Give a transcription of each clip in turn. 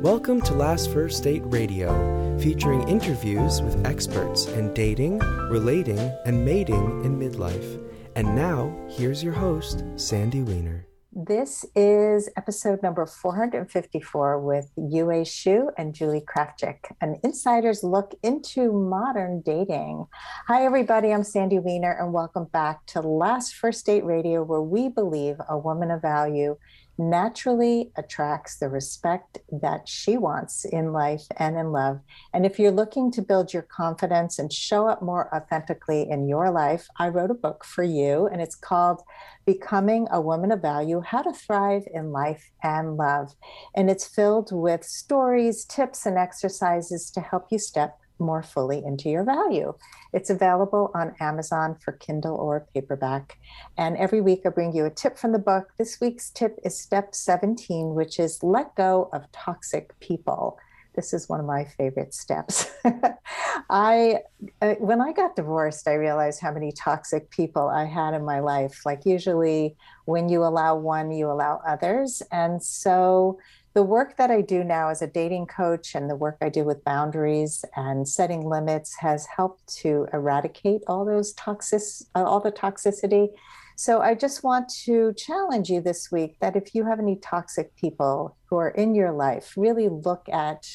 Welcome to Last First Date Radio, featuring interviews with experts in dating, relating, and mating in midlife. And now, here's your host, Sandy Weiner. This is episode number 454 with Yue Xu and Julie Krafchick, an insider's look into modern dating. Hi, everybody. I'm Sandy Weiner, and welcome back to Last First Date Radio, where we believe a woman of value naturally attracts the respect that she wants in life and in love. And if you're looking to build your confidence and show up more authentically in your life, I wrote a book for you, and it's called Becoming a Woman of Value How to Thrive in Life and Love. And it's filled with stories, tips, and exercises to help you step more fully into your value. It's available on Amazon for Kindle or paperback. And every week I bring you a tip from the book. This week's tip is step 17, which is let go of toxic people. This is one of my favorite steps. I uh, when I got divorced, I realized how many toxic people I had in my life. Like usually when you allow one, you allow others. And so the work that I do now as a dating coach and the work I do with boundaries and setting limits has helped to eradicate all those toxic, uh, all the toxicity. So I just want to challenge you this week that if you have any toxic people who are in your life, really look at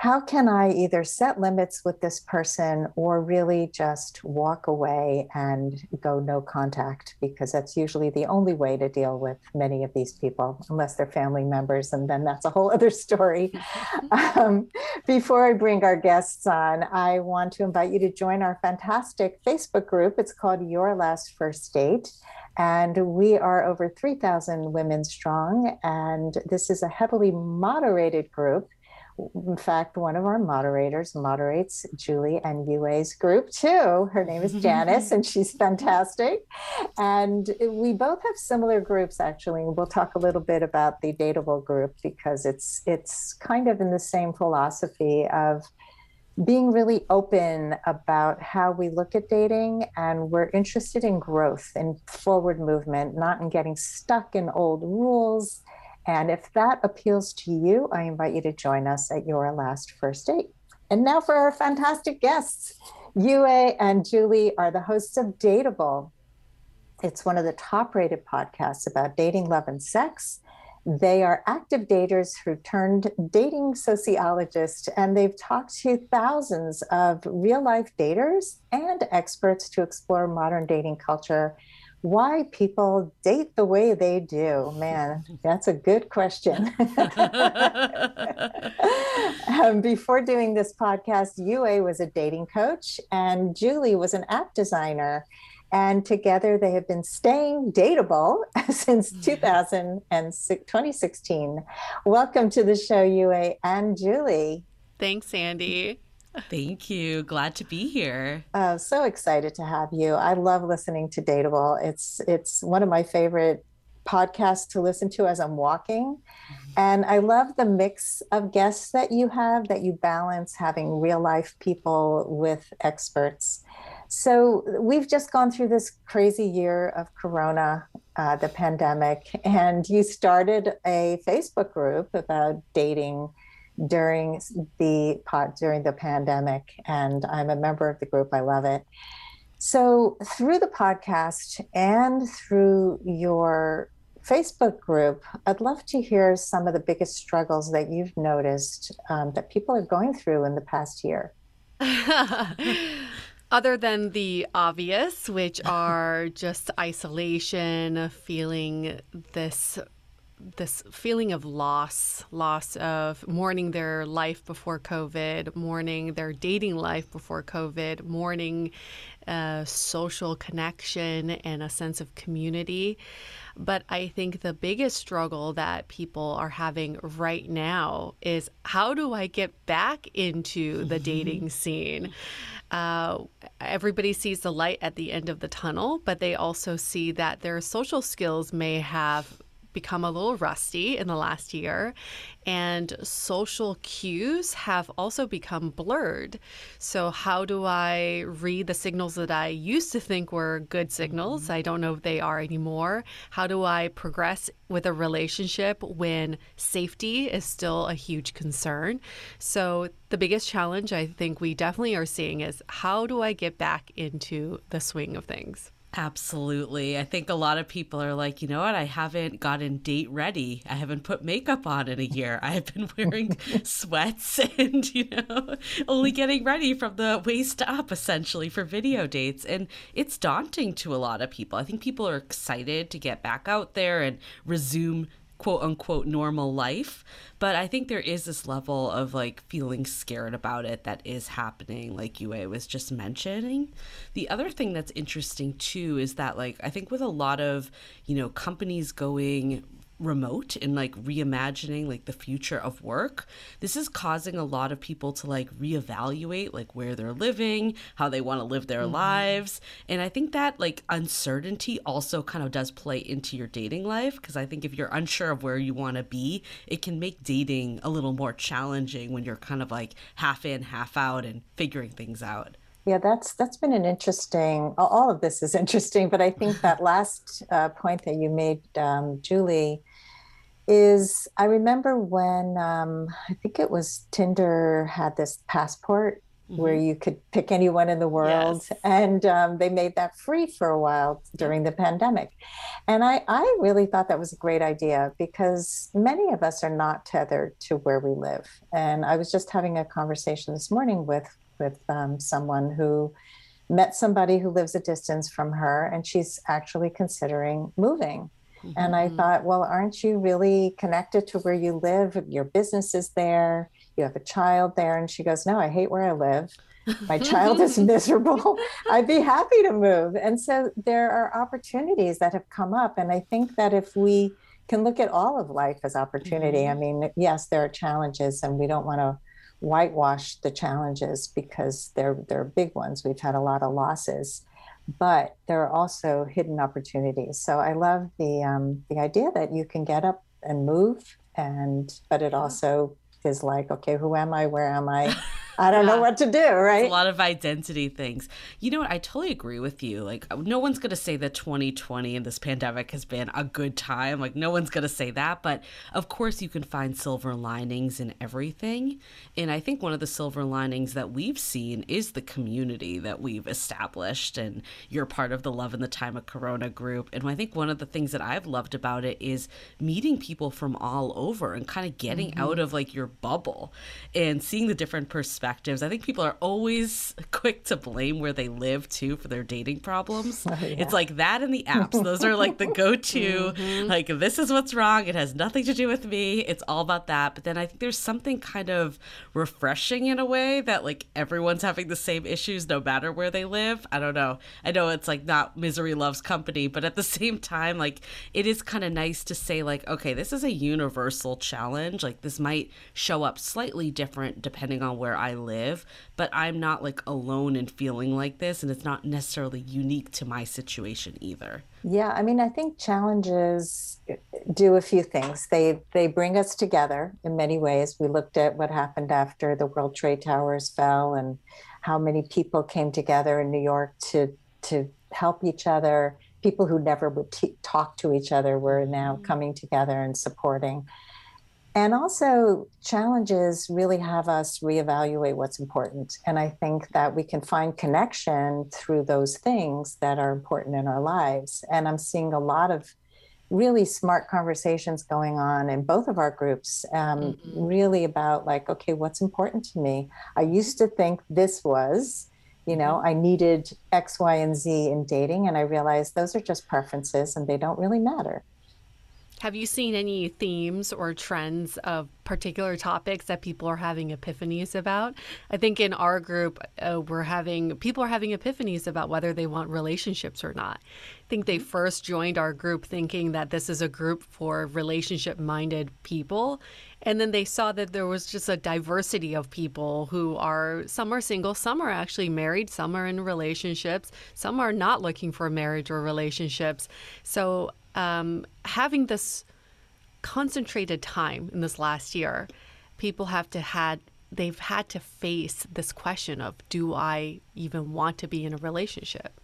how can I either set limits with this person or really just walk away and go no contact? Because that's usually the only way to deal with many of these people, unless they're family members, and then that's a whole other story. um, before I bring our guests on, I want to invite you to join our fantastic Facebook group. It's called Your Last First Date. And we are over 3,000 women strong. And this is a heavily moderated group in fact, one of our moderators moderates Julie and Yue's group too. Her name is Janice, and she's fantastic. And we both have similar groups, actually. We'll talk a little bit about the Dateable group because it's it's kind of in the same philosophy of being really open about how we look at dating and we're interested in growth and forward movement not in getting stuck in old rules and if that appeals to you, I invite you to join us at your last first date. And now for our fantastic guests. Yue and Julie are the hosts of Dateable. It's one of the top rated podcasts about dating, love, and sex. They are active daters who turned dating sociologists, and they've talked to thousands of real life daters and experts to explore modern dating culture why people date the way they do. Man, that's a good question. um, before doing this podcast, Yue was a dating coach and Julie was an app designer. And together they have been staying dateable since mm-hmm. 2016. Welcome to the show, Yue and Julie. Thanks, Sandy. Thank you. Glad to be here. Uh, so excited to have you. I love listening to Dateable. It's it's one of my favorite podcasts to listen to as I'm walking. Mm-hmm. And I love the mix of guests that you have, that you balance having real life people with experts. So we've just gone through this crazy year of Corona, uh, the pandemic, and you started a Facebook group about dating during the during the pandemic, and I'm a member of the group. I love it. So through the podcast and through your Facebook group, I'd love to hear some of the biggest struggles that you've noticed um, that people are going through in the past year. Other than the obvious, which are just isolation, feeling this this feeling of loss, loss of mourning their life before COVID, mourning their dating life before COVID, mourning uh, social connection and a sense of community. But I think the biggest struggle that people are having right now is how do I get back into the dating scene? Uh, everybody sees the light at the end of the tunnel, but they also see that their social skills may have become a little rusty in the last year, and social cues have also become blurred. So, how do I read the signals that I used to think were good signals? Mm-hmm. I don't know if they are anymore. How do I progress with a relationship when safety is still a huge concern? So, the biggest challenge I think we definitely are seeing is how do I get back into the swing of things? Absolutely. I think a lot of people are like, you know what? I haven't gotten date ready. I haven't put makeup on in a year. I've been wearing sweats and, you know, only getting ready from the waist up essentially for video dates. And it's daunting to a lot of people. I think people are excited to get back out there and resume quote unquote normal life. But I think there is this level of like feeling scared about it that is happening, like Yue was just mentioning. The other thing that's interesting too is that, like, I think with a lot of, you know, companies going remote and like reimagining like the future of work this is causing a lot of people to like reevaluate like where they're living how they want to live their mm-hmm. lives and i think that like uncertainty also kind of does play into your dating life because i think if you're unsure of where you want to be it can make dating a little more challenging when you're kind of like half in half out and figuring things out yeah, that's that's been an interesting. All of this is interesting, but I think that last uh, point that you made, um, Julie, is I remember when um, I think it was Tinder had this passport mm-hmm. where you could pick anyone in the world, yes. and um, they made that free for a while during the pandemic. And I, I really thought that was a great idea because many of us are not tethered to where we live. And I was just having a conversation this morning with with um, someone who met somebody who lives a distance from her, and she's actually considering moving Mm-hmm. And I mm-hmm. thought, well, aren't you really connected to where you live? Your business is there, you have a child there. And she goes, no, I hate where I live. My child is miserable. I'd be happy to move. And so there are opportunities that have come up. And I think that if we can look at all of life as opportunity, mm-hmm. I mean, yes, there are challenges, and we don't want to whitewash the challenges because they're they're big ones. We've had a lot of losses but there are also hidden opportunities. So I love the um, the idea that you can get up and move, and but it also is like, okay, who am I? Where am I? I don't yeah. know what to do, right? It's a lot of identity things. You know what? I totally agree with you. Like, no one's going to say that 2020 and this pandemic has been a good time. Like, no one's going to say that. But of course, you can find silver linings in everything. And I think one of the silver linings that we've seen is the community that we've established. And you're part of the Love in the Time of Corona group. And I think one of the things that I've loved about it is meeting people from all over and kind of getting mm-hmm. out of like your bubble and seeing the different perspectives perspectives. I think people are always quick to blame where they live too for their dating problems. Oh, yeah. It's like that in the apps. Those are like the go to, mm-hmm. like, this is what's wrong. It has nothing to do with me. It's all about that. But then I think there's something kind of refreshing in a way that like everyone's having the same issues no matter where they live. I don't know. I know it's like not misery loves company, but at the same time, like, it is kind of nice to say, like, okay, this is a universal challenge. Like, this might show up slightly different depending on where I live, but I'm not like alone in feeling like this, and it's not necessarily unique to my situation either. Yeah, I mean, I think challenges do a few things. They they bring us together in many ways. We looked at what happened after the World Trade Towers fell and how many people came together in New York to to help each other. People who never would t- talk to each other were now mm-hmm. coming together and supporting. And also, challenges really have us reevaluate what's important. And I think that we can find connection through those things that are important in our lives. And I'm seeing a lot of really smart conversations going on in both of our groups, um, mm-hmm. really about like, okay, what's important to me? I used to think this was, you know, mm-hmm. I needed X, Y, and Z in dating. And I realized those are just preferences and they don't really matter. Have you seen any themes or trends of particular topics that people are having epiphanies about? I think in our group, uh, we're having people are having epiphanies about whether they want relationships or not. I think they first joined our group thinking that this is a group for relationship minded people. And then they saw that there was just a diversity of people who are, some are single, some are actually married, some are in relationships, some are not looking for marriage or relationships. So um, having this concentrated time in this last year. People have to had they've had to face this question of do I even want to be in a relationship?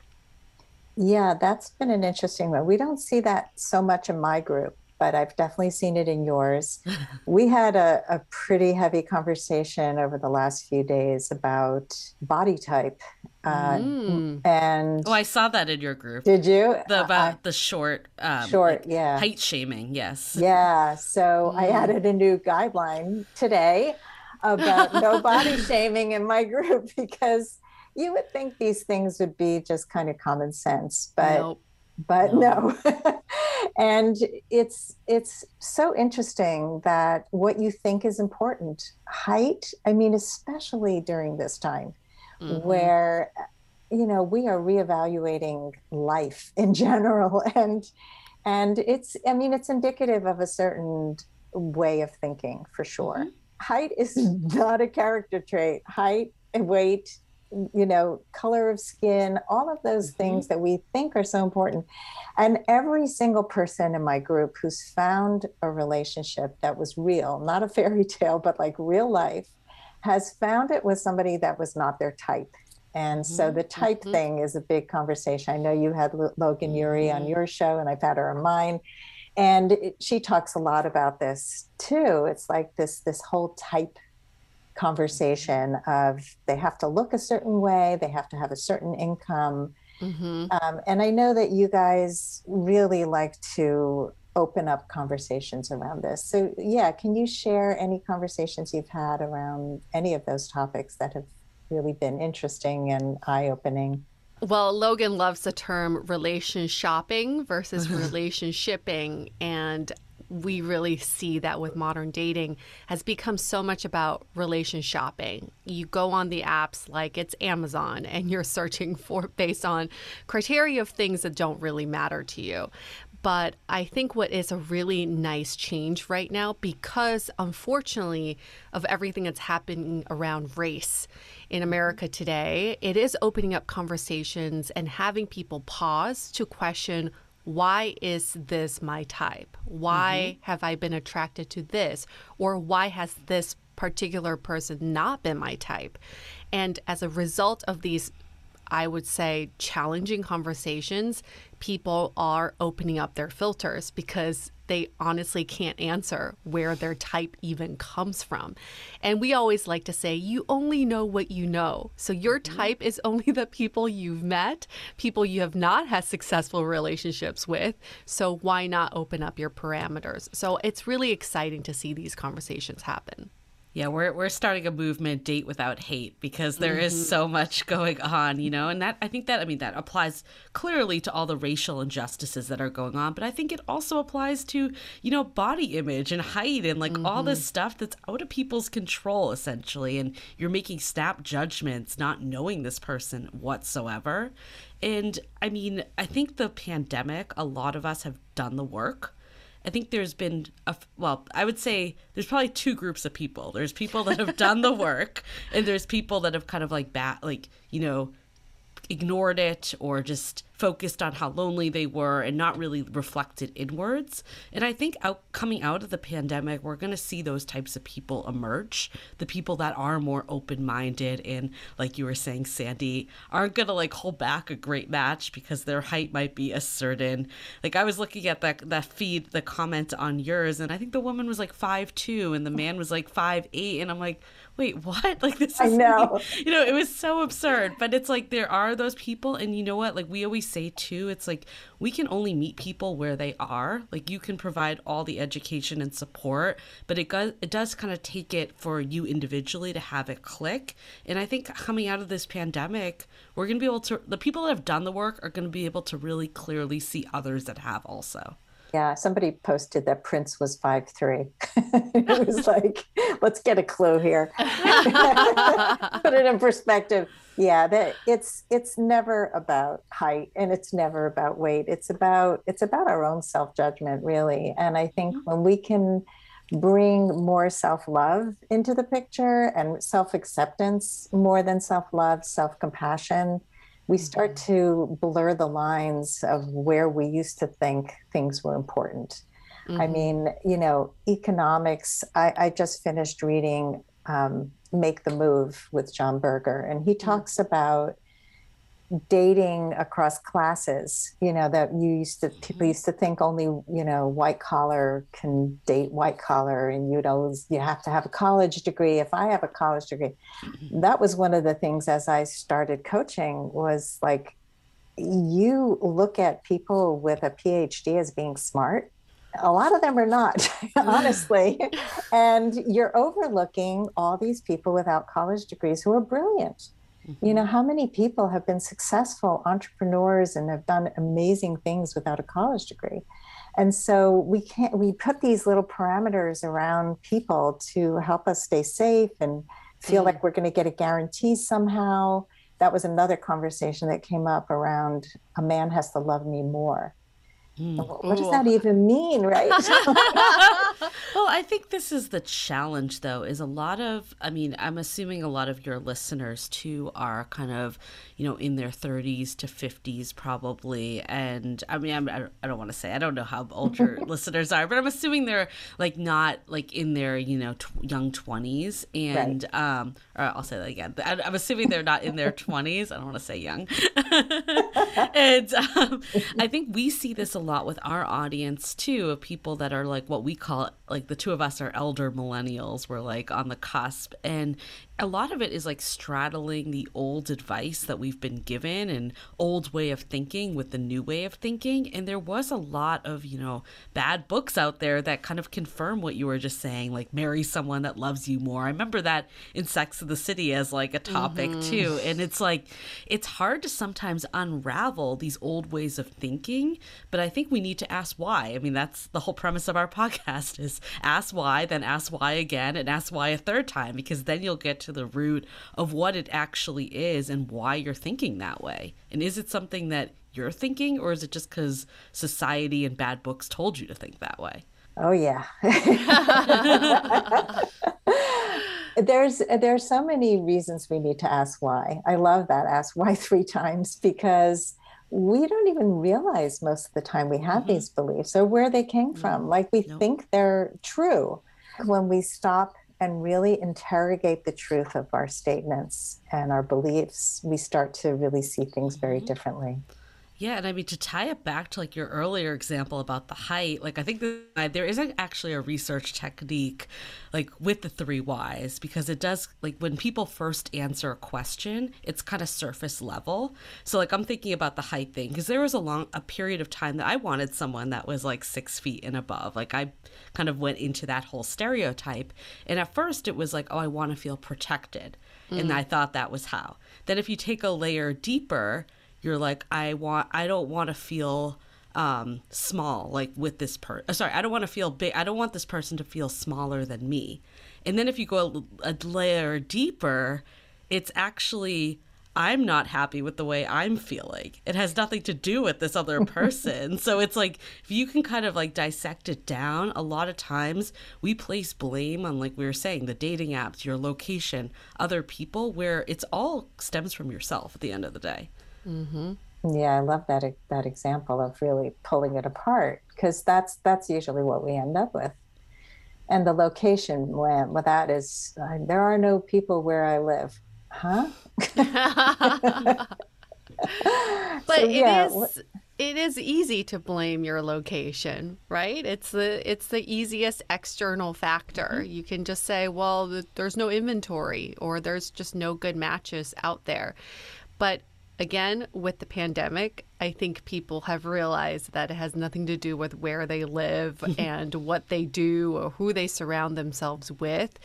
Yeah, that's been an interesting one. We don't see that so much in my group, but I've definitely seen it in yours. we had a, a, pretty heavy conversation over the last few days about body type. Uh, mm. And oh, I saw that in your group. Did you? The, about uh, the short, um, short, like yeah, height shaming. Yes. Yeah. So mm. I added a new guideline today about no body shaming in my group because you would think these things would be just kind of common sense, but nope. But no. no. and it's it's so interesting that what you think is important, height, I mean especially during this time mm-hmm. where you know we are reevaluating life in general and and it's i mean it's indicative of a certain way of thinking for sure mm-hmm. height is not a character trait height and weight you know, color of skin, all of those mm-hmm. things that we think are so important. And every single person in my group who's found a relationship that was real, not a fairy tale, but like real life, has found it with somebody that was not their type. And mm-hmm. so the type mm-hmm. thing is a big conversation. I know you had Logan Ury on mm-hmm. your show, and I've had her on mine. And it, she talks a lot about this too. It's like this this whole type conversation of they have to look a certain way, they have to have a certain income. Mm-hmm. Um, and I know that you guys really like to open up conversations around this. So, yeah, can you share any conversations you've had around any of those topics that have really been interesting and eye opening? Well, Logan loves the term relation shopping versus relationshipping. And we really see that with modern dating has become so much about relation shopping. You go on the apps like it's Amazon and you're searching for based on criteria of things that don't really matter to you. But I think what is a really nice change right now, because unfortunately, of everything that's happening around race in America today, it is opening up conversations and having people pause to question why is this my type? Why mm-hmm. have I been attracted to this? Or why has this particular person not been my type? And as a result of these I would say, challenging conversations, people are opening up their filters because they honestly can't answer where their type even comes from. And we always like to say, you only know what you know. So your mm-hmm. type is only the people you've met, people you have not had successful relationships with. So why not open up your parameters? So it's really exciting to see these conversations happen. Yeah, we're we're starting a movement date without hate because there mm-hmm. is so much going on, you know, and that I think that I mean that applies clearly to all the racial injustices that are going on, but I think it also applies to, you know, body image and height and like mm-hmm. all this mm-hmm. stuff that's out of people's control essentially and you're making snap judgments not knowing this person whatsoever. And I mean, I think the pandemic, a lot of us have done the work I think there's been a well, I would say there's probably two groups of people. There's people that have done the work, and there's people that have kind of like bat like you know ignored it or just focused on how lonely they were and not really reflected inwards. And I think out coming out of the pandemic, we're going to see those types of people emerge. The people that are more open-minded and like you were saying Sandy, aren't going to like hold back a great match because their height might be a certain. Like I was looking at that that feed, the comment on yours and I think the woman was like five two and the man was like five eight and I'm like wait, what? Like this is, I know. You know, it was so absurd. But it's like there are those people and you know what? Like we always say too, it's like we can only meet people where they are. Like you can provide all the education and support, but it does it does kind of take it for you individually to have it click. And I think coming out of this pandemic, we're going to be able to the people that have done the work are going to be able to really clearly see others that have also. Yeah, somebody posted that Prince was five three. it was like, let's get a clue here. Put it in perspective. Yeah, that it's it's never about height and it's never about weight. It's about it's about our own self judgment, really. And I think mm-hmm. when we can bring more self love into the picture and self acceptance more than self love, self compassion we start mm-hmm. to blur the lines of where we used to think things were important. Mm-hmm. I mean, you know, economics. I, I just finished reading um, Make the Move with John Berger, and he mm-hmm. talks about dating across classes you know that you used to people mm-hmm. used to think only you know white collar can date white collar and you know you have to have a college degree. If i have a college degree mm-hmm. that was one of the things as i started coaching was like you look at people with a phd as being smart. A lot of them are not honestly. And you're overlooking all these people without college degrees who are brilliant you know, how many people have been successful entrepreneurs and have done amazing things without a college degree? And so we can't, we put these little parameters around people to help us stay safe and feel mm-hmm. like we're going to get a guarantee somehow. That was another conversation that came up around a man has to love me more. Mm. What does that even mean, right? well, I think this is the challenge, though, is a lot of, I mean, I'm assuming a lot of your listeners too are kind of, you know, in their 30s to 50s probably. And I mean, I'm, I don't, don't want to say, I don't know how old your listeners are, but I'm assuming they're like not like in their, you know, t- young 20s. And, right. um, I'll say that again. I'm assuming they're not in their 20s. I don't want to say young. and um, I think we see this a lot with our audience too of people that are like what we call like the two of us are elder millennials we're like on the cusp. And a lot of it is like straddling the old advice that we've been given and old way of thinking with the new way of thinking. And there was a lot of you know bad books out there that kind of confirm what you were just saying like marry someone that loves you more. I remember that in sex of the city as like a topic mm-hmm. too. And it's like it's hard to sometimes unravel these old ways of thinking but i think we need to ask why. I mean that's the whole premise of our podcast is ask why then ask why again and ask why a third time because then you'll get to the root of what it actually is and why you're thinking that way. And is it something that you're thinking, or is it just because society and bad books told you to think that way? Oh yeah. there's there's so many reasons we need to ask why. I love that ask why three times because we don't even realize most of the time we have mm-hmm. these beliefs or where they came mm-hmm. from. Like we nope. think they're true. When we stop and really interrogate the truth of our statements and our beliefs, we start to really see things very mm-hmm. differently. Yeah, and I mean to tie it back to like your earlier example about the height, like I think that there is actually a research technique like with the three whys because it does like when people first answer a question, it's kind of surface level. So like I'm thinking about the height thing because there was a long a period of time that I wanted someone that was like six feet and above. Like I kind of went into that whole stereotype, and at first it was like, oh, I want to feel protected, mm. and I thought that was how. Then if you take a layer deeper you're like i want i don't want to feel um, small like with this person uh, sorry i don't want to feel big i don't want this person to feel smaller than me and then if you go a, a layer deeper it's actually I'm not happy with the way I'm feeling. It has nothing to do with this other person. so it's like if you can kind of like dissect it down, a lot of times we place blame on like we were saying, the dating apps, your location, other people where it's all stems from yourself at the end of the day. Mm-hmm. Yeah, I love that that example of really pulling it apart because that's that's usually what we end up with. And the location, when well, that is, uh, there are no people where I live, huh? but so, yeah. it is it is easy to blame your location right it's the it's the easiest external factor mm-hmm. you can just say well there's no inventory or there's just no good matches out there but again, with the pandemic, I think people have realized that it has nothing to do with where they live and what they do or who they surround themselves with.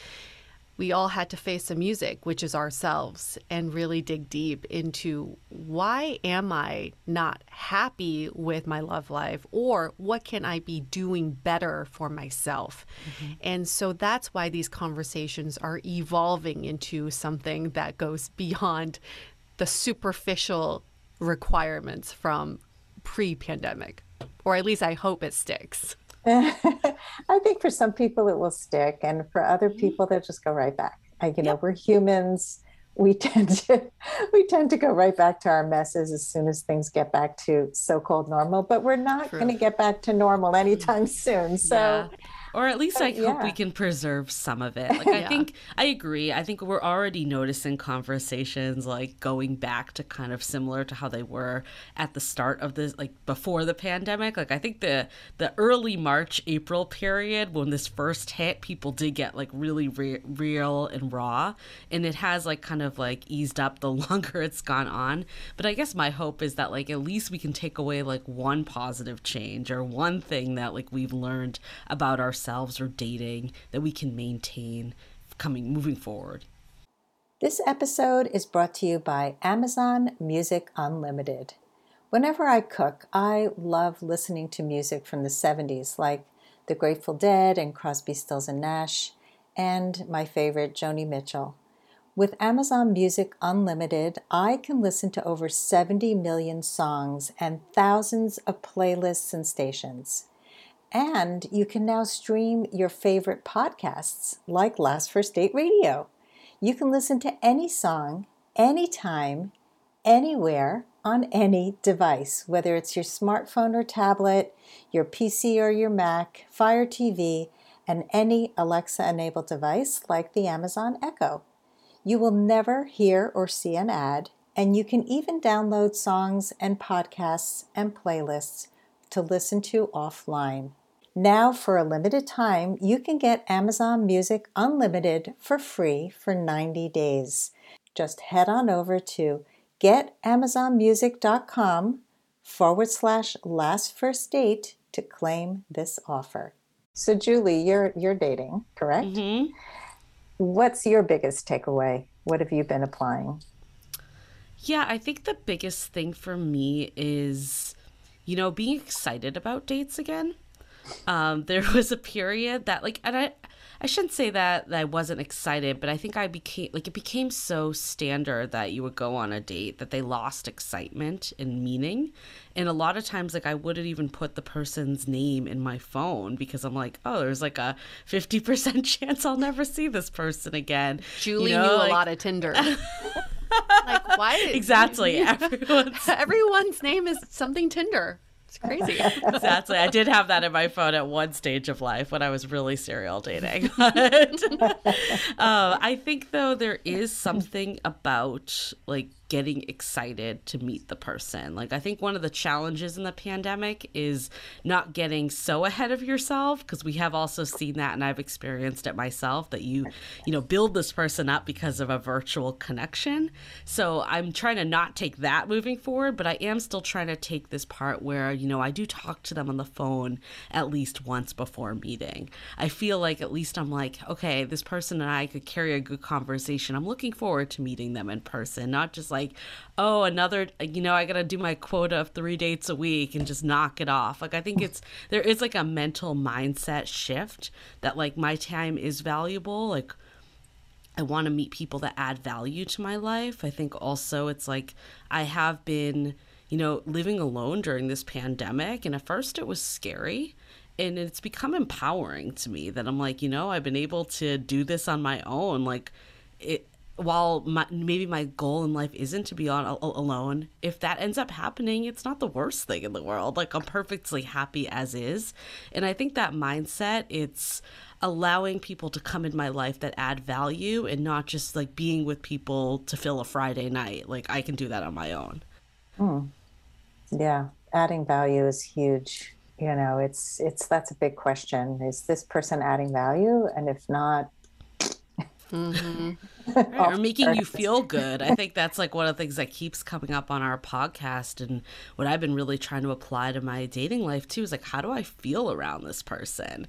We all had to face the music, which is ourselves, and really dig deep into why am I not happy with my love life or what can I be doing better for myself? Mm-hmm. And so that's why these conversations are evolving into something that goes beyond the superficial requirements from pre pandemic, or at least I hope it sticks. I think for some people it will stick, and for other mm-hmm. people they'll just go right back. I, you know, we're humans. we tend to we tend to go right back to our messes as soon as things get back to so-called normal but we're not going to get back to normal anytime soon so yeah or at least I yeah. hope we can preserve some of it. Like I yeah. think I agree. I think we're already noticing conversations like going back to kind of similar to how they were at the start of this like before the pandemic. Like I think the the early March April period when this first hit people did get like really re- real and raw and it has like kind of like eased up the longer it's gone on. But I guess my hope is that like at least we can take away like one positive change or one thing that like we've learned about our ourselves or dating that we can maintain coming moving forward. This episode is brought to you by Amazon Music Unlimited. Whenever I cook, I love listening to music from the 70s like The Grateful Dead and Crosby, Stills and Nash, and my favorite Joni Mitchell. With Amazon Music Unlimited, I can listen to over 70 million songs and thousands of playlists and stations. And you can now stream your favorite podcasts like Last First Date Radio. You can listen to any song, anytime, anywhere on any device, whether it's your smartphone or tablet, your PC or your Mac, Fire TV, and any Alexa enabled device like the Amazon Echo. You will never hear or see an ad, and you can even download songs and podcasts and playlists to listen to offline. Now, for a limited time, you can get Amazon Music Unlimited for free for 90 days. Just head on over to getamazonmusic.com forward slash last first date to claim this offer. So, Julie, you're you're dating, correct? Mm-hmm. What's your biggest takeaway? What have you been applying? Yeah, I think the biggest thing for me is, you know, being excited about dates again. Um, there was a period that like, and I, I shouldn't say that, that I wasn't excited, but I think I became like it became so standard that you would go on a date that they lost excitement and meaning. And a lot of times, like I wouldn't even put the person's name in my phone because I'm like, oh, there's like a fifty percent chance I'll never see this person again. Julie you know, knew like, a lot of Tinder. like why? Exactly. Everyone's everyone's name is something Tinder. It's crazy. exactly. I did have that in my phone at one stage of life when I was really serial dating. But, uh, I think though there is something about like getting excited to meet the person. Like I think one of the challenges in the pandemic is not getting so ahead of yourself because we have also seen that and I've experienced it myself that you, you know, build this person up because of a virtual connection. So I'm trying to not take that moving forward, but I am still trying to take this part where, you know, I do talk to them on the phone at least once before meeting. I feel like at least I'm like, okay, this person and I could carry a good conversation. I'm looking forward to meeting them in person, not just like like, oh, another, you know, I got to do my quota of three dates a week and just knock it off. Like, I think it's, there is like a mental mindset shift that like my time is valuable. Like, I want to meet people that add value to my life. I think also it's like I have been, you know, living alone during this pandemic. And at first it was scary and it's become empowering to me that I'm like, you know, I've been able to do this on my own. Like, it, while my, maybe my goal in life isn't to be on a, alone, if that ends up happening, it's not the worst thing in the world. Like I'm perfectly happy as is. And I think that mindset, it's allowing people to come in my life that add value and not just like being with people to fill a Friday night. Like I can do that on my own. Hmm. Yeah, adding value is huge. You know, it's it's that's a big question. Is this person adding value? And if not, Mm-hmm. or making you feel good. I think that's like one of the things that keeps coming up on our podcast. And what I've been really trying to apply to my dating life too is like, how do I feel around this person?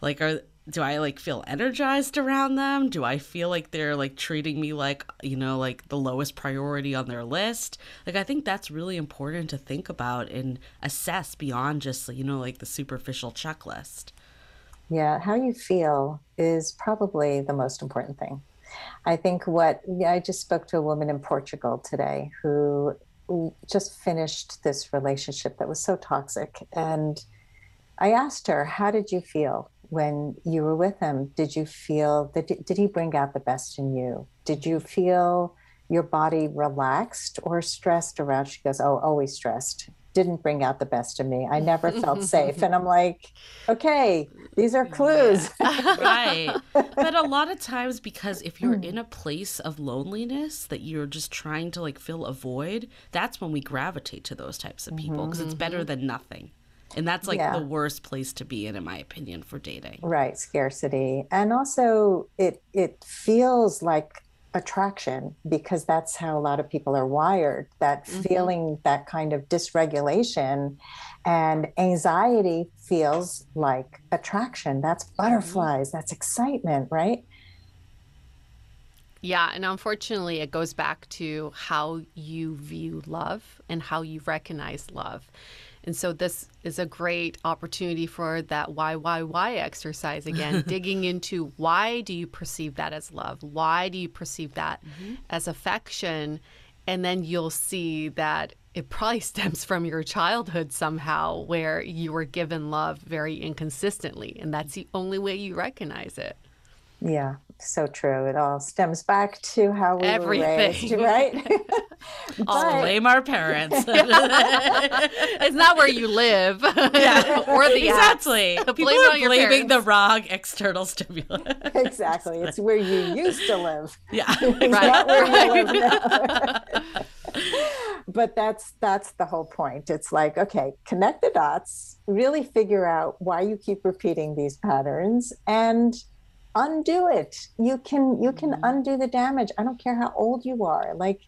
Like, are do I like feel energized around them? Do I feel like they're like treating me like, you know, like the lowest priority on their list? Like, I think that's really important to think about and assess beyond just, you know, like the superficial checklist. Yeah, how you feel is probably the most important thing. I think what yeah, I just spoke to a woman in Portugal today who just finished this relationship that was so toxic. And I asked her, How did you feel when you were with him? Did you feel that did he bring out the best in you? Did you feel your body relaxed or stressed around? She goes, Oh, always stressed didn't bring out the best of me. I never felt safe. And I'm like, okay, these are clues. Yeah. right. But a lot of times, because if you're in a place of loneliness that you're just trying to like fill a void, that's when we gravitate to those types of people because mm-hmm. it's better than nothing. And that's like yeah. the worst place to be in, in my opinion, for dating. Right. Scarcity. And also it it feels like attraction because that's how a lot of people are wired that mm-hmm. feeling that kind of dysregulation and anxiety feels like attraction that's mm-hmm. butterflies mm-hmm. that's excitement right yeah and unfortunately it goes back to how you view love and how you recognize love and so this is a great opportunity for that why, why, why exercise again, digging into why do you perceive that as love? Why do you perceive that mm-hmm. as affection? And then you'll see that it probably stems from your childhood somehow where you were given love very inconsistently. And that's the only way you recognize it. Yeah, so true. It all stems back to how we Everything. were raised, right? but, I'll blame our parents. it's not where you live, yeah. or the exactly. Apps. People are blaming the wrong external stimulus. Exactly, it's where you used to live. Yeah, it's right. not where you live now. but that's that's the whole point. It's like okay, connect the dots, really figure out why you keep repeating these patterns, and undo it. You can you can mm-hmm. undo the damage. I don't care how old you are. Like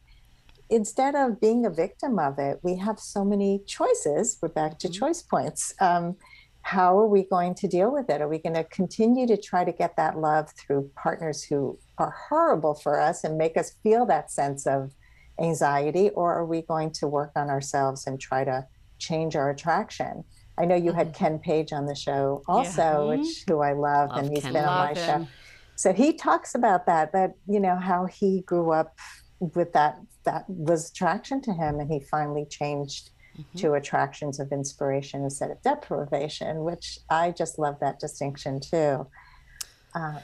instead of being a victim of it we have so many choices. We're back to mm-hmm. choice points. Um, how are we going to deal with it? Are we going to continue to try to get that love through partners who are horrible for us and make us feel that sense of anxiety? Or are we going to work on ourselves and try to change our attraction I know you mm-hmm. had Ken Page on the show also, yeah. Mm-hmm. which who I love, love and he's Ken. been on my him. show. So he talks about that, that you know how he grew up with that that was attraction to him, and he finally changed mm-hmm. to attractions of inspiration instead of deprivation, which I just love that distinction too. Uh,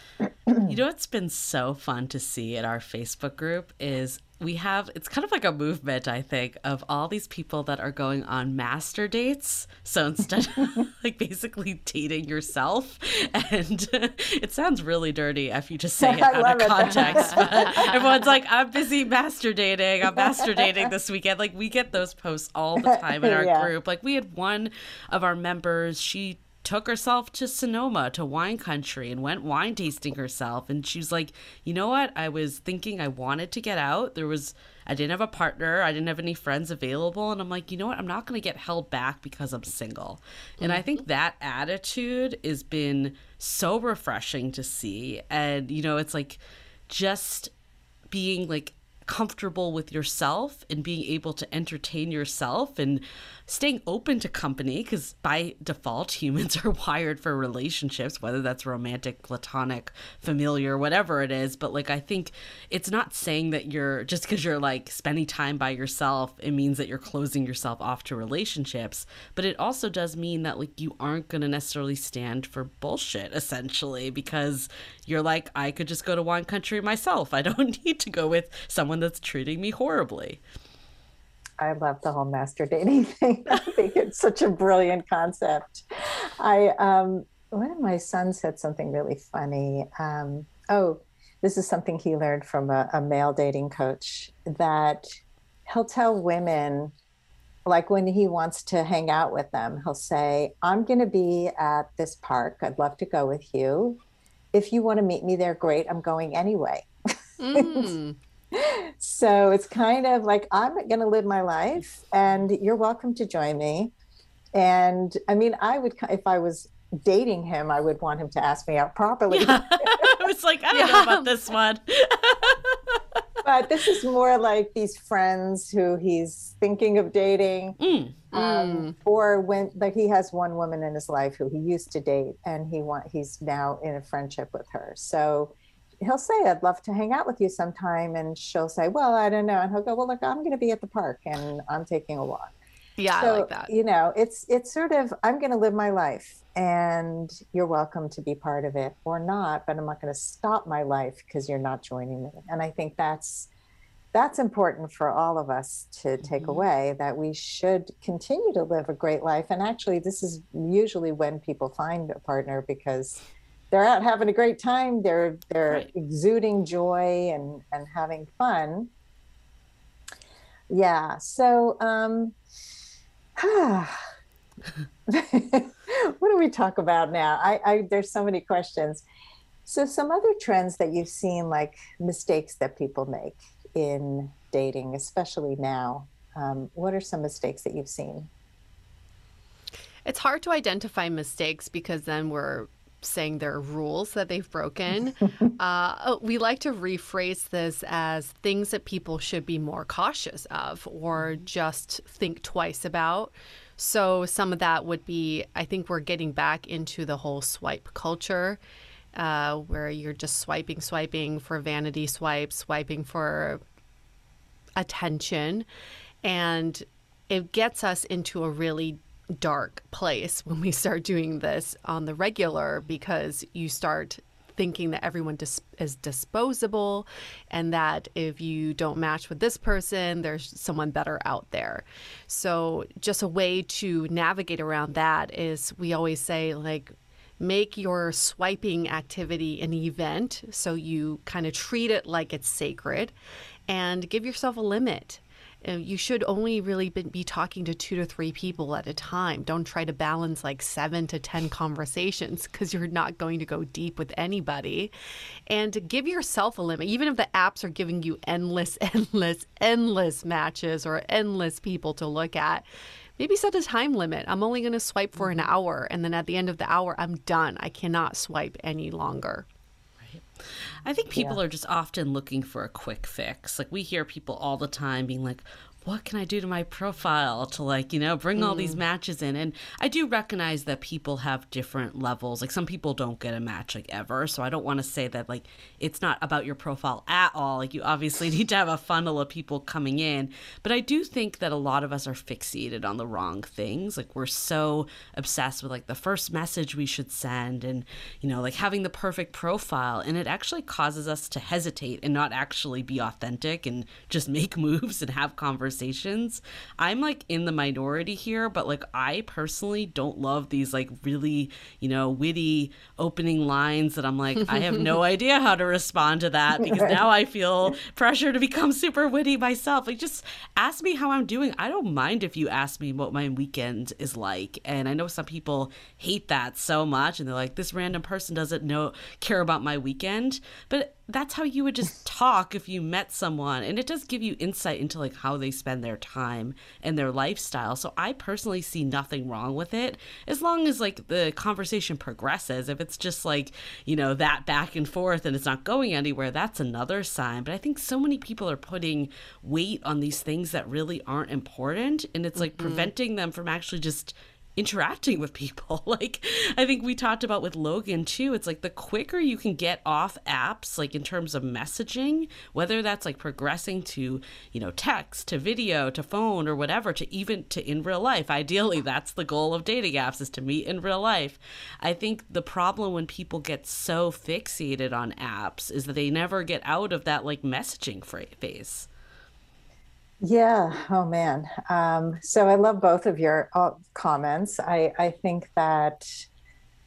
you know what's been so fun to see in our Facebook group is we have it's kind of like a movement i think of all these people that are going on master dates. So instead of like basically dating yourself and it sounds really dirty if you just say it out of context but everyone's like i'm busy master dating. I'm master dating this weekend. Like we get those posts all the time in our yeah. group. Like we had one of our members she took herself to Sonoma to wine country and went wine tasting herself. And she was like, you know what? I was thinking I wanted to get out. There was, I didn't have a partner, I didn't have any friends available. And I'm like, you know what? I'm not going to get held back because I'm single. Mm-hmm. And I think that attitude has been so refreshing to see. And, you know, it's like just being like comfortable with yourself and being able to entertain yourself and staying open to company because by default humans are wired for relationships whether that's romantic platonic familiar whatever it is. But like i think it's not saying that you're just because you're like spending time by yourself it means that you're closing yourself off to relationships. But it also does mean that like you aren't going to necessarily stand for bullshit essentially because you're like i could just go to wine country myself i don't need to go with someone that's treating me horribly I love the whole master dating thing. I think it's such a brilliant concept. I um, one of my sons said something really funny. Um, oh, this is something he learned from a, a male dating coach that he'll tell women like when he wants to hang out with them, he'll say, I'm going to be at this park. I'd love to go with you. If you want to meet me there, great. I'm going anyway. Mm so it's kind of like I'm going to live my life and you're welcome to join me. And I mean, I would, if I was dating him, I would want him to ask me out properly. Yeah. I was like, I don't yeah. know about this one. But this is more like these friends who he's thinking of dating. Mm. Um, mm. Or when, like, he has one woman in his life who he used to date and he want, he's now in a friendship with her. So he'll say, I'd love to hang out with you sometime. And she'll say, Well, I don't know. And he'll go, Well, look, I'm going to be at the park and I'm taking a walk. Yeah, so, I like that. You know, it's it's sort of I'm going to live my life and you're welcome to be part of it or not, but I'm not going to stop my life because you're not joining me. And I think that's that's important for all of us to take mm-hmm. away that we should continue to live a great life. And actually, this is usually when people find a partner because they're out having a great time. They're they're right. exuding joy and and having fun. Yeah. So, um, what do we talk about now? I, I there's so many questions. So, some other trends that you've seen, like mistakes that people make in dating, especially now. Um, what are some mistakes that you've seen? It's hard to identify mistakes because then we're saying there are rules that they've broken. uh, oh, we like to rephrase this as things that people should be more cautious of or just think twice about. So, some of that would be I think we're getting back into the whole swipe culture. Uh, where you're just swiping, swiping for vanity swipes, swiping for attention. And it gets us into a really dark place when we start doing this on the regular because you start thinking that everyone dis- is disposable and that if you don't match with this person, there's someone better out there. So, just a way to navigate around that is we always say, like, make your swiping activity an event. So, you kind of treat it like it's sacred and give yourself a limit you should only really be talking to two to three people at a time. Don't try to balance like seven to 10 conversations because you're not going to go deep with anybody. And give yourself a limit, even if the apps are giving you endless, endless, endless matches or endless people to look at. Maybe set a time limit. I'm only going to swipe for an mm-hmm. hour. And then at the end of the hour, I'm done. I cannot swipe any longer. I think people yeah. are just often looking for a quick fix. Like we hear people all the time being like, what can I do to my profile to like, you know, bring all these mm. matches in? And I do recognize that people have different levels. Like some people don't get a match like ever. So I don't want to say that like it's not about your profile at all. Like you obviously need to have a funnel of people coming in. But I do think that a lot of us are fixated on the wrong things. Like we're so obsessed with like the first message we should send and, you know, like having the perfect profile. And it actually causes us to hesitate and not actually be authentic and just make moves and have conversations conversations. I'm like in the minority here, but like I personally don't love these like really, you know, witty opening lines that I'm like, I have no idea how to respond to that because now I feel pressure to become super witty myself. Like just ask me how I'm doing. I don't mind if you ask me what my weekend is like. And I know some people hate that so much and they're like, this random person doesn't know care about my weekend. But that's how you would just talk if you met someone and it does give you insight into like how they spend their time and their lifestyle. So i personally see nothing wrong with it as long as like the conversation progresses. If it's just like you know that back and forth and it's not going anywhere that's another sign. But i think so many people are putting weight on these things that really aren't important and it's like mm-hmm. preventing them from actually just interacting with people. Like I think we talked about with Logan too. It's like the quicker you can get off apps, like in terms of messaging, whether that's like progressing to, you know, text, to video, to phone or whatever, to even to in real life. Ideally, that's the goal of dating apps is to meet in real life. I think the problem when people get so fixated on apps is that they never get out of that like messaging phase. Yeah. Oh man. Um, so I love both of your uh, comments. I I think that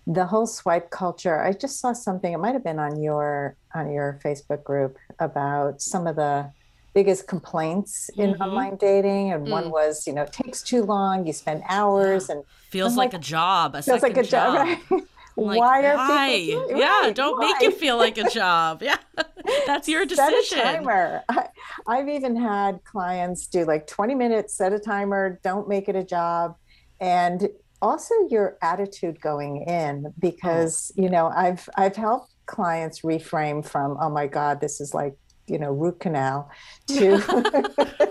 the whole swipe culture. I just saw something. It might have been on your on your Facebook group about some of the biggest complaints in mm-hmm. online dating and mm. one was you know it takes too long you spend hours and feels like, like, a job a feels like a job, job right? Like, why are why? people yeah right, don't why? make it feel like a job yeah that's your decision set a timer I, i've even had clients do like 20 minutes set a timer don't make it a job and also your attitude going in mm. because oh. you know i've i've helped clients reframe from oh my god this is like you know root canal to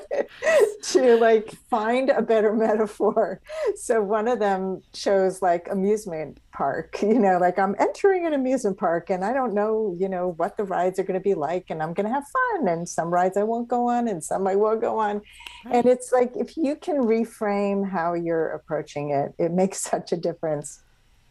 to like find a better metaphor. So one of them chose like amusement park you know like i'm entering an amusement park and i don't know you know what the rides are going to be like and i'm going to have fun and some rides i won't go on and some i will go on. Right. and it's like if you can reframe how you're approaching it it makes such a difference.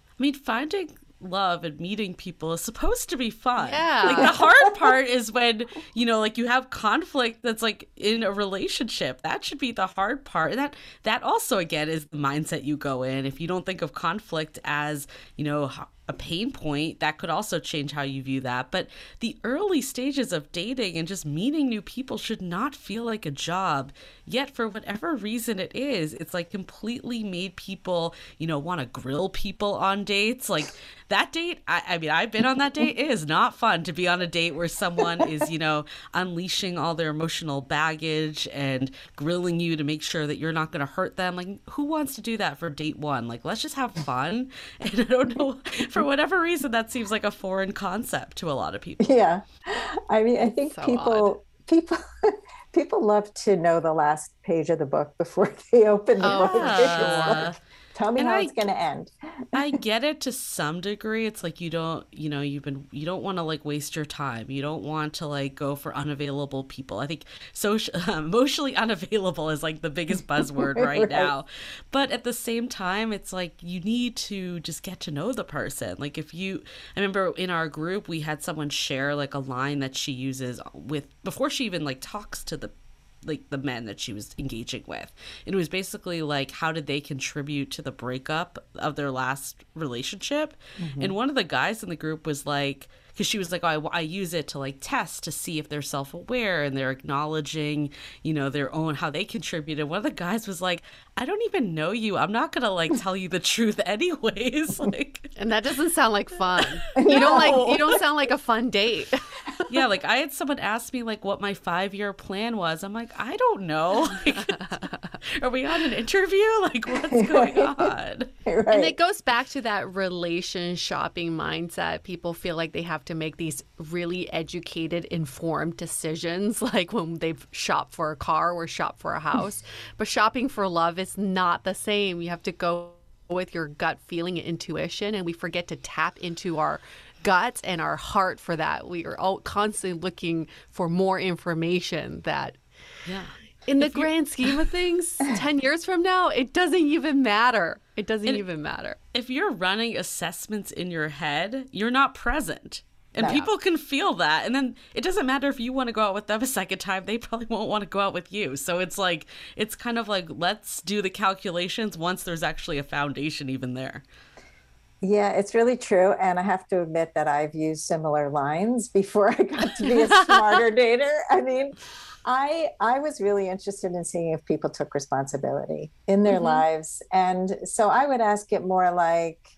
I mean finding love and meeting people is supposed to be fun. Yeah. Like the hard part is when, you know, like you have conflict that's like in a relationship. That should be the hard part. And that that also again is the mindset you go in. If you don't think of conflict as, you know, a pain point that could also change how you view that. But the early stages of dating and just meeting new people should not feel like a job. Yet for whatever reason it is it's like completely made people you know want to grill people on dates. Like that date I, I mean i've been on that date. It is not fun to be on a date where someone is you know unleashing all their emotional baggage and grilling you to make sure that you're not going to hurt them. Like who wants to do that for date one? Like let's just have fun. And i don't know for whatever reason that seems like a foreign concept to a lot of people yeah i mean i think so people odd. people people love to know the last page of the book before they open the oh, book. Sure. Tell me and how I, it's going to end. I get it to some degree. It's like you don't, you know, you've been, you don't want to like waste your time. You don't want to like go for unavailable people. I think social, emotionally unavailable is like the biggest buzzword right, right now. But at the same time, it's like you need to just get to know the person. Like if you, I remember in our group, we had someone share like a line that she uses with before she even like talks to the like the men that she was engaging with. And it was basically like how did they contribute to the breakup of their last relationship? Mm-hmm. And one of the guys in the group was like because she was like, oh, I, I use it to like test to see if they're self aware and they're acknowledging, you know, their own how they contributed. One of the guys was like, I don't even know you. I'm not gonna like tell you the truth anyways. Like, and that doesn't sound like fun. no. You don't like you don't sound like a fun date. yeah, like I had someone ask me like what my five year plan was. I'm like, I don't know. Like, are we on an interview? Like, what's going on? Right. And it goes back to that relation shopping mindset. People feel like they have have to make these really educated, informed decisions, like when they've shopped for a car or shop for a house. but shopping for love is not the same. You have to go with your gut feeling and intuition, and we forget to tap into our guts and our heart for that. We are all constantly looking for more information that. Yeah. In the grand scheme of things, 10 years from now, it doesn't even matter. It doesn't even matter. If you're running assessments in your head, you're not present. And no. people can feel that. And then it doesn't matter if you want to go out with them a second time, they probably won't want to go out with you. So it's like, it's kind of like, let's do the calculations once there's actually a foundation even there. Yeah, it's really true. And I have to admit that I've used similar lines before I got to be a smarter dater. I mean, I I was really interested in seeing if people took responsibility in their mm-hmm. lives. And so I would ask it more like,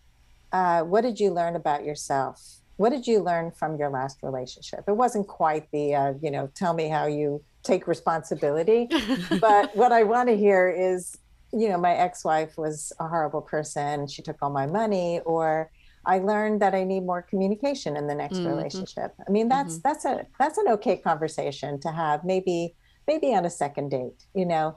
uh, what did you learn about yourself? What did you learn from your last relationship? It wasn't quite the, uh, you know, tell me how you take responsibility. but what I want to hear is, you know, my ex wife was a horrible person. She took all my money, or I learned that I need more communication in the next mm-hmm. relationship. I mean, that's mm-hmm. that's a that's an okay conversation to have, maybe maybe on a second date, you know.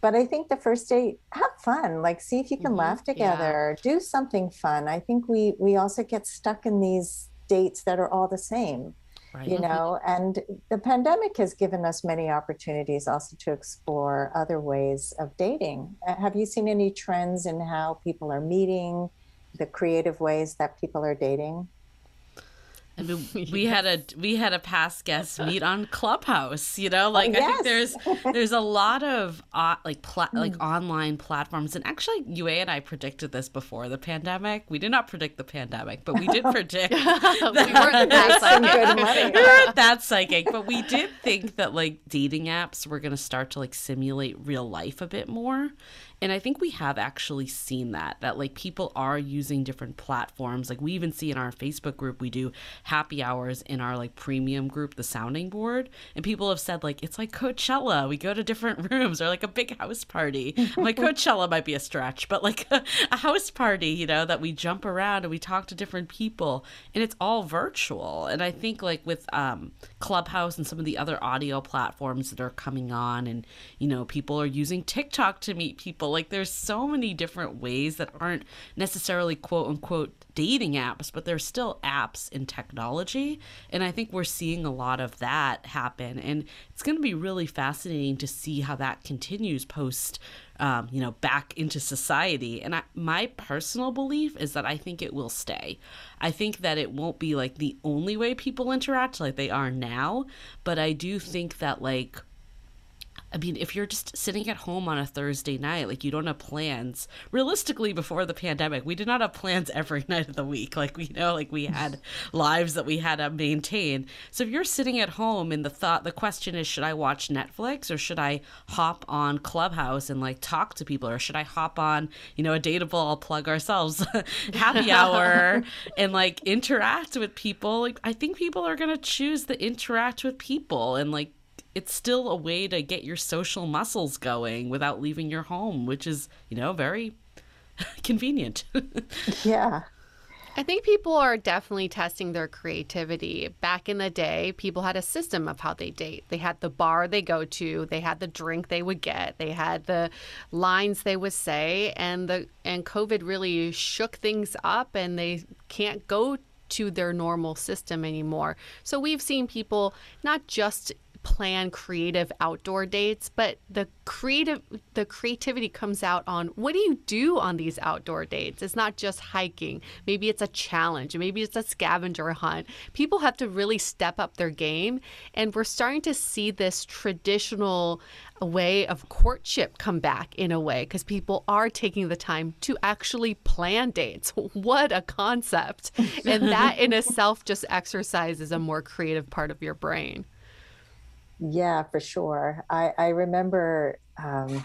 But I think the first date, have fun. Like, see if you can mm-hmm. laugh together, yeah. do something fun. I think we we also get stuck in these dates that are all the same. Right. You know, and the pandemic has given us many opportunities also to explore other ways of dating. Uh, have you seen any trends in how people are meeting, the creative ways that people are dating? I mean, we had a we had a past guest meet on Clubhouse. You know, like yes. I think there's there's a lot of uh, like pla- like mm. online platforms, and actually, Yue and I predicted this before the pandemic. We did not predict the pandemic, but we did predict. we weren't that psychic. we weren't that psychic, but we did think that like dating apps were going to start to like simulate real life a bit more. And I think we have actually seen that, that like people are using different platforms. Like we even see in our Facebook group, we do happy hours in our like premium group, the sounding board. And people have said like, it's like Coachella. We go to different rooms or like a big house party. I'm like Coachella might be a stretch, but like a, a house party, you know, that we jump around and we talk to different people and it's all virtual. And I think like with um, Clubhouse and some of the other audio platforms that are coming on and, you know, people are using TikTok to meet people Like there's so many different ways that aren't necessarily quote unquote dating apps, but they're still apps in technology. And I think we're seeing a lot of that happen. And it's going to be really fascinating to see how that continues post um, you know, back into society. And I, my personal belief is that I think it will stay. I think that it won't be like the only way people interact like they are now, but I do think that like I mean, if you're just sitting at home on a Thursday night, like you don't have plans. Realistically, before the pandemic, we did not have plans every night of the week. Like we know, like we had lives that we had to maintain. So if you're sitting at home and the thought, the question is, should I watch Netflix or should I hop on Clubhouse and like talk to people, or should I hop on, you know, a dateable? I'll plug ourselves, happy hour, and like interact with people. Like I think people are gonna choose the interact with people and like it's still a way to get your social muscles going without leaving your home, which is, you know, very convenient. yeah. I think people are definitely testing their creativity. Back in the day, people had a system of how they date. They had the bar they go to, they had the drink they would get, they had the lines they would say, and the and COVID really shook things up and they can't go to their normal system anymore. So we've seen people not just plan creative outdoor dates, but the creative the creativity comes out on what do you do on these outdoor dates? It's not just hiking. Maybe it's a challenge, maybe it's a scavenger hunt. People have to really step up their game and we're starting to see this traditional way of courtship come back in a way because people are taking the time to actually plan dates. What a concept. And that in itself just exercises a more creative part of your brain. Yeah, for sure. I, I remember um,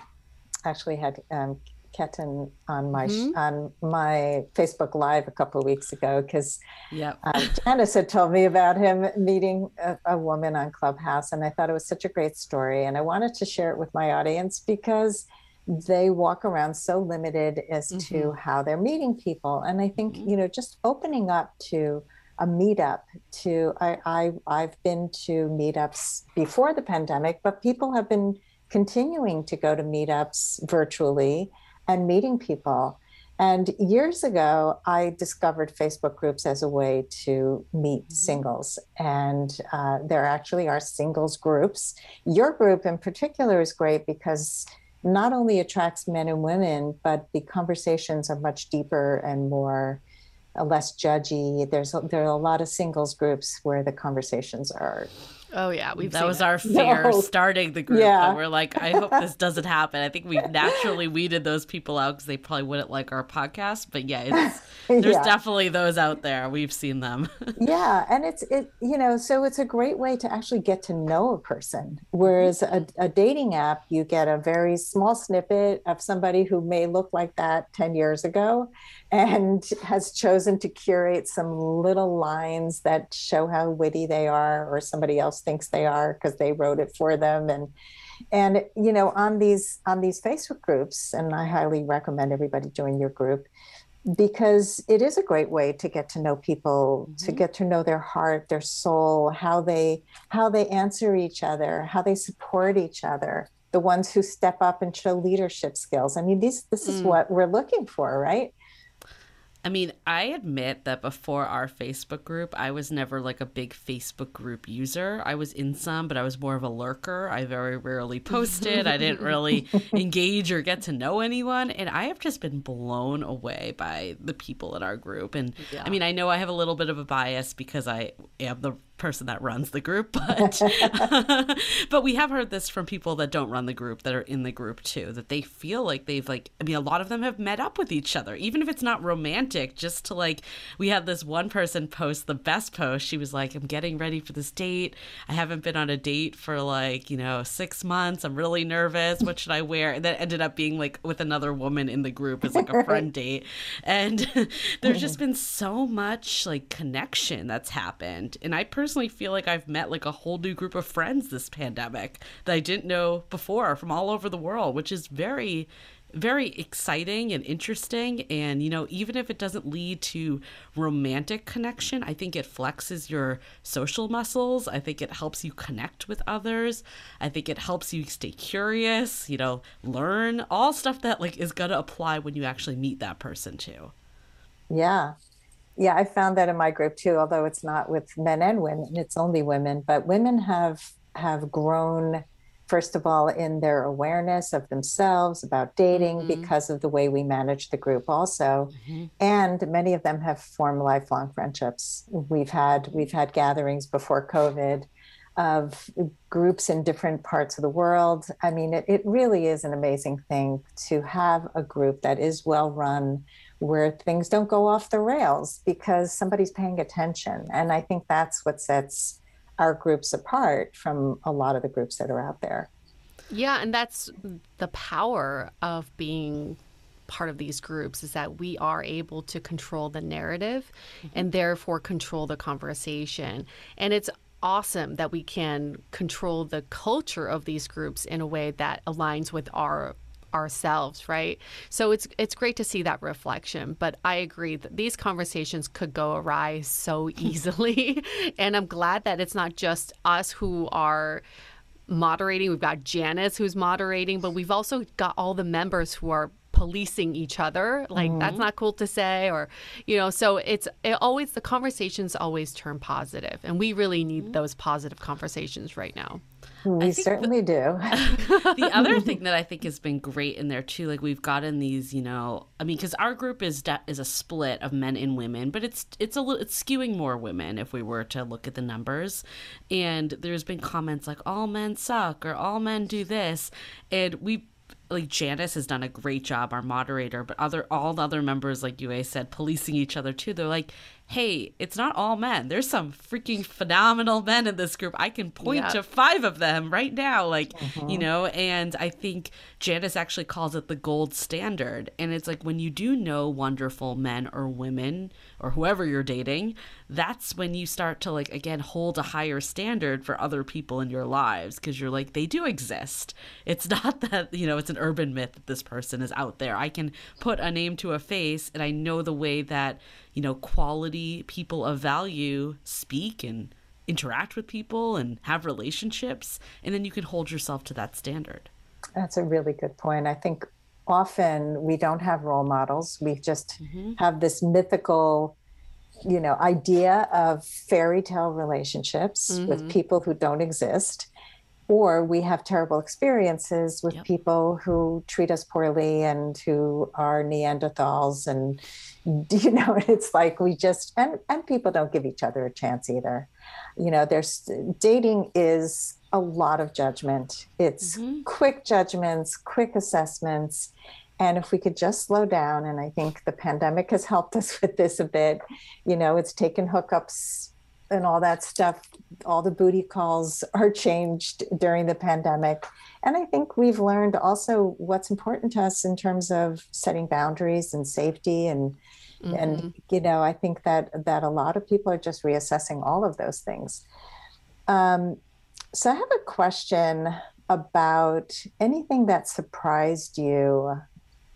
actually had um, Ketan on my mm-hmm. on my Facebook Live a couple of weeks ago because yep. uh, Janice had told me about him meeting a, a, woman on Clubhouse, and I thought it was such a great story, and I wanted to share it with my audience because they walk around so limited as mm-hmm. to how they're meeting people, and I think mm-hmm. you know just opening up to a meetup to I, I I've been to meetups before the pandemic, but people have been continuing to go to meetups virtually and meeting people. And years ago, I discovered Facebook groups as a way to meet mm-hmm. singles. And uh, there actually are singles groups. Your group in particular is great because not only attracts men and women, but the conversations are much deeper and more less judgy. There's a, there are a lot of singles groups where the conversations are Oh yeah, we've that was it. our fear no. starting the group. Yeah. we're like, I hope this doesn't happen. I think we've naturally weeded those people out because they probably wouldn't like our podcast. But yeah, it's, there's yeah. definitely those out there. We've seen them. yeah, and it's it you know so it's a great way to actually get to know a person. Whereas a, a dating app, you get a very small snippet of somebody who may look like that ten years ago, and has chosen to curate some little lines that show how witty they are or somebody else thinks they are because they wrote it for them and and you know on these on these facebook groups and i highly recommend everybody join your group because it is a great way to get to know people mm-hmm. to get to know their heart their soul how they how they answer each other how they support each other the ones who step up and show leadership skills i mean these this is mm. what we're looking for right I mean, I admit that before our Facebook group, I was never like a big Facebook group user. I was in some, but I was more of a lurker. I very rarely posted. I didn't really engage or get to know anyone. And I have just been blown away by the people in our group. And yeah. I mean, I know I have a little bit of a bias because I am the person that runs the group, but but we have heard this from people that don't run the group that are in the group too, that they feel like they've like I mean a lot of them have met up with each other, even if it's not romantic, just to like we had this one person post the best post. She was like, I'm getting ready for this date. I haven't been on a date for like, you know, six months. I'm really nervous. What should I wear? And that ended up being like with another woman in the group as like a friend date. And there's just been so much like connection that's happened. And I personally personally feel like I've met like a whole new group of friends this pandemic that I didn't know before from all over the world, which is very very exciting and interesting. And, you know, even if it doesn't lead to romantic connection, I think it flexes your social muscles. I think it helps you connect with others. I think it helps you stay curious, you know, learn all stuff that like is going to apply when you actually meet that person too. Yeah. Yeah, I found that in my group too, although it's not with men and women, it's only women, but women have have grown first of all in their awareness of themselves about dating mm-hmm. because of the way we manage the group also mm-hmm. and many of them have formed lifelong friendships we've had we've had gatherings before covid of groups in different parts of the world i mean it, it really is an amazing thing to have a group that is well run where things don't go off the rails because somebody's paying attention and i think that's what sets our groups apart from a lot of the groups that are out there. Yeah, and that's the power of being part of these groups is that we are able to control the narrative mm-hmm. and therefore control the conversation. And it's awesome that we can control the culture of these groups in a way that aligns with our ourselves, right? So it's it's great to see that reflection. But I agree that these conversations could go awry so easily, and I'm glad that it's not just us who are moderating. We've got Janice who's moderating, but we've also got all the members who are policing each other like mm-hmm. that's not cool to say or you know so it's it always the conversations always turn positive and we really need mm-hmm. those positive conversations right now we certainly the, do. the other thing that I think has been great in there too, like we've gotten these, you know, I mean, because our group is de- is a split of men and women, but it's it's a little it's skewing more women if we were to look at the numbers. And there's been comments like all men suck or all men do this, and we like Janice has done a great job, our moderator, but other all the other members, like Yue said, policing each other too. They're like, hey, it's not all men. There's some freaking phenomenal men in this group. I can point to five of them right now, like, mm-hmm. you know, and I think Janice actually calls it the gold standard. And it's like when you do know wonderful men or women or whoever you're dating, that's when you start to, like, again, hold a higher standard for other people in your lives because you're like, they do exist. It's not that, you know, it's an urban myth that this person is out there. I can put a name to a face and I know the way that you know, quality people of value speak and interact with people and have relationships. And then you can hold yourself to that standard. That's a really good point. I think often we don't have role models. We just mm-hmm. have this mythical, you know, idea of fairy tale relationships mm-hmm. with people who don't exist or we have terrible experiences with yep. people who treat us poorly and who are Neanderthals and you know it's like we just and and people don't give each other a chance either. You know, there's dating is a lot of judgment. It's mm-hmm. quick judgments, quick assessments. And if we could just slow down, and I think the pandemic has helped us with this a bit, you know, it's taken hookups and all that stuff, all the booty calls are changed during the pandemic. And I think we've learned also what's important to us in terms of setting boundaries and safety and mm-hmm. and you know, I think that that a lot of people are just reassessing all of those things. Um, so I have a question about anything that surprised you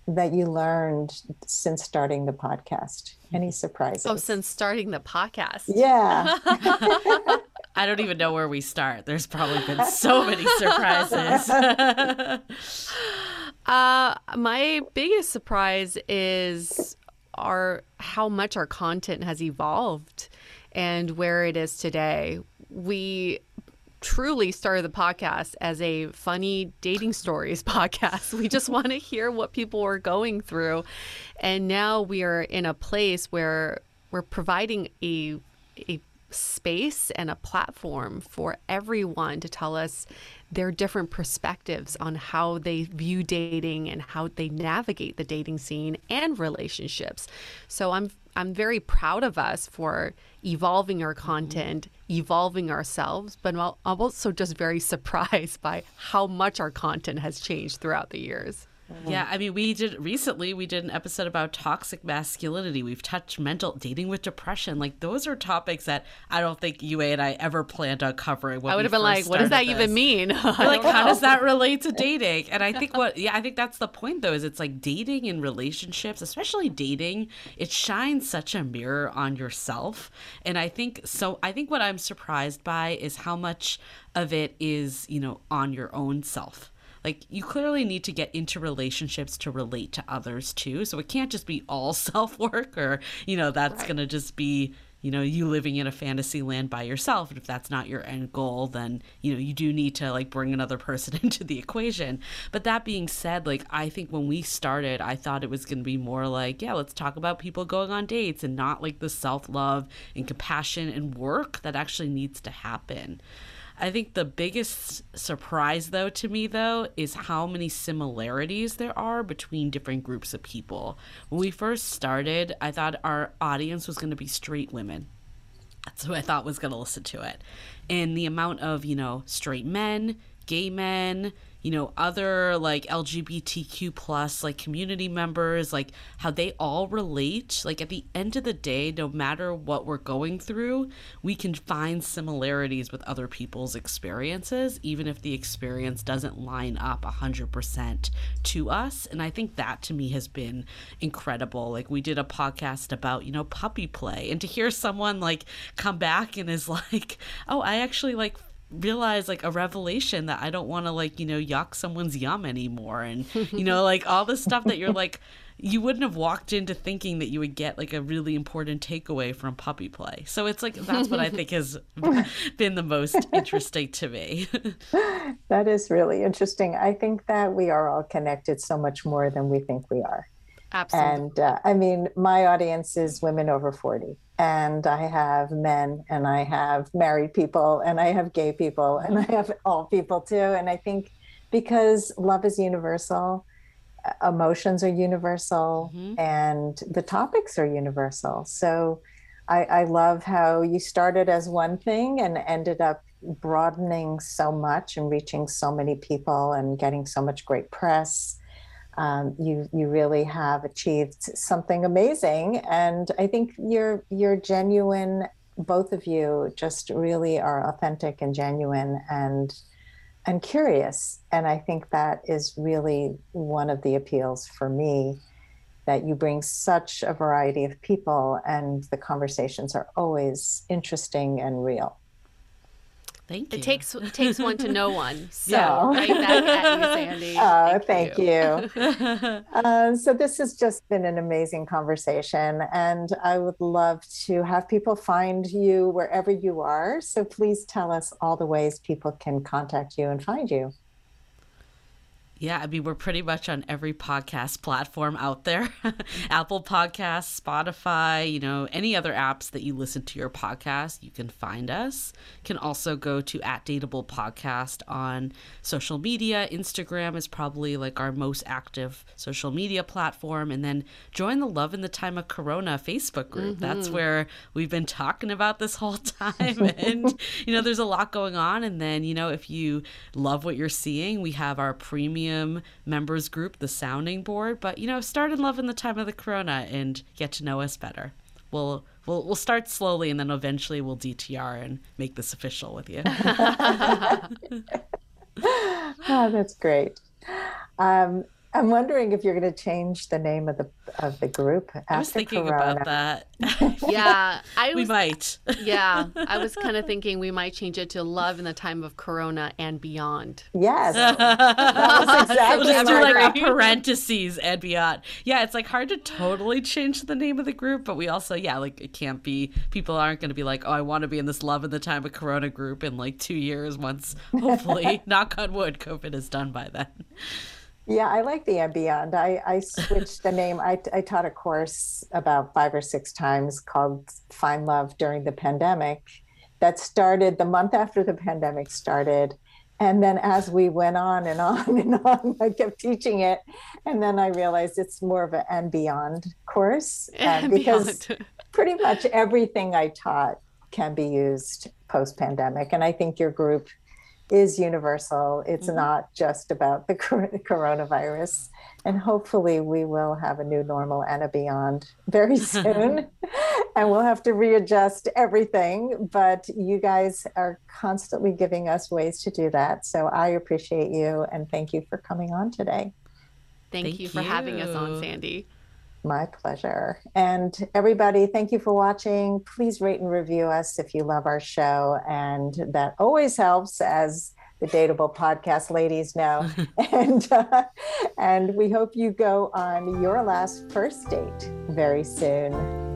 that you learned since starting the podcast? Any surprises? Oh, since starting the podcast. Yeah. I don't even know where we start. There's probably been so many surprises. uh, my biggest surprise is our how much our content has evolved and where it is today. We truly started the podcast as a funny dating stories podcast. We just want to hear what people are going through. And now we are in a place where we're providing a a space and a platform for everyone to tell us their different perspectives on how they view dating and how they navigate the dating scene and relationships. So I'm I'm very proud of us for evolving our content, evolving ourselves, but I'm also just very surprised by how much our content has changed throughout the years. Uh-huh. Yeah, I mean, we did recently. We did an episode about toxic masculinity. We've touched mental dating with depression. Like those are topics that I don't think Yue and I ever planned on covering. I would have been like, "What does that this. even mean?" like, how does that relate to dating? And I think what, yeah, I think that's the point though. Is it's like dating and relationships, especially dating. It shines such a mirror on yourself, and I think so. I think what I'm surprised by is how much of it is, you know, on your own self like you clearly need to get into relationships to relate to others too. So it can't just be all self work or you know that's right. going to just be you know you living in a fantasy land by yourself. And if that's not your end goal then you know you do need to like bring another person into the equation. But that being said like i think when we started i thought it was going to be more like yeah let's talk about people going on dates and not like the self-love and compassion and work that actually needs to happen I think the biggest surprise, though, to me, though, is how many similarities there are between different groups of people. When we first started, I thought our audience was going to be straight women. That's who I thought was going to listen to it. And the amount of, you know, straight men, gay men, you know other like lgbtq plus like community members like how they all relate. Like at the end of the day no matter what we're going through we can find similarities with other people's experiences even if the experience doesn't line up 100% to us. And i think that to me has been incredible. Like we did a podcast about you know puppy play. And to hear someone like come back and is like oh i actually like realize like a revelation that I don't want to like, you know, yuck someone's yum anymore. And, you know, like all the stuff that you're like, you wouldn't have walked into thinking that you would get like a really important takeaway from puppy play. So it's like, that's what I think has been the most interesting to me. that is really interesting. I think that we are all connected so much more than we think we are. Absolutely. And uh, I mean, my audience is women over 40 and I have men and I have married people and I have gay people and I have all people too. And I think because love is universal, emotions are universal, mm-hmm. and the topics are universal. So I, I love how you started as one thing and ended up broadening so much and reaching so many people and getting so much great press um, you you really have achieved something amazing. And I think you're you're genuine. Both of you just really are authentic and genuine and and curious. And I think that is really one of the appeals for me that you bring such a variety of people and the conversations are always interesting and real. Thank you. It takes it takes one to know one. So yeah. right back at you, Sandy. Oh, thank, thank you. you. uh, so this has just been an amazing conversation, and I would love to have people find you wherever you are. So please tell us all the ways people can contact you and find you. Yeah, I mean, we're pretty much on every podcast platform out there Apple Podcasts, Spotify, you know, any other apps that you listen to your podcast, you can find us. You can also go to at Dateable Podcast on social media. Instagram is probably like our most active social media platform. And then join the Love in the Time of Corona Facebook group. Mm-hmm. That's where we've been talking about this whole time. and, you know, there's a lot going on. And then, you know, if you love what you're seeing, we have our premium members group, the Sounding Board. But you know, start in love in the time of the Corona and get to know us better. We'll we'll we'll start slowly and then eventually we'll DTR and make this official with you. oh, that's great. Um, I'm wondering if you're going to change the name of the of the group. I was thinking Corona. about that. yeah, I was, we might. yeah, I was kind of thinking we might change it to "Love in the Time of Corona and Beyond." Yes, that exactly. Just do like a parentheses and beyond. Yeah, it's like hard to totally change the name of the group, but we also yeah, like it can't be. People aren't going to be like, oh, I want to be in this "Love in the Time of Corona" group in like two years once, hopefully, knock on wood, COVID is done by then. Yeah, I like the and beyond. I, I switched the name. I, I taught a course about five or six times called Find Love during the pandemic that started the month after the pandemic started. And then as we went on and on and on, I kept teaching it. And then I realized it's more of an and beyond course uh, because beyond. pretty much everything I taught can be used post pandemic. And I think your group is universal. It's mm-hmm. not just about the coronavirus. And hopefully, we will have a new normal and a beyond very soon. and we'll have to readjust everything. But you guys are constantly giving us ways to do that. So I appreciate you and thank you for coming on today. Thank, thank you for you. having us on, Sandy. My pleasure. And everybody, thank you for watching. Please rate and review us if you love our show. And that always helps as the Dateable podcast ladies know. and uh, and we hope you go on your last first date very soon.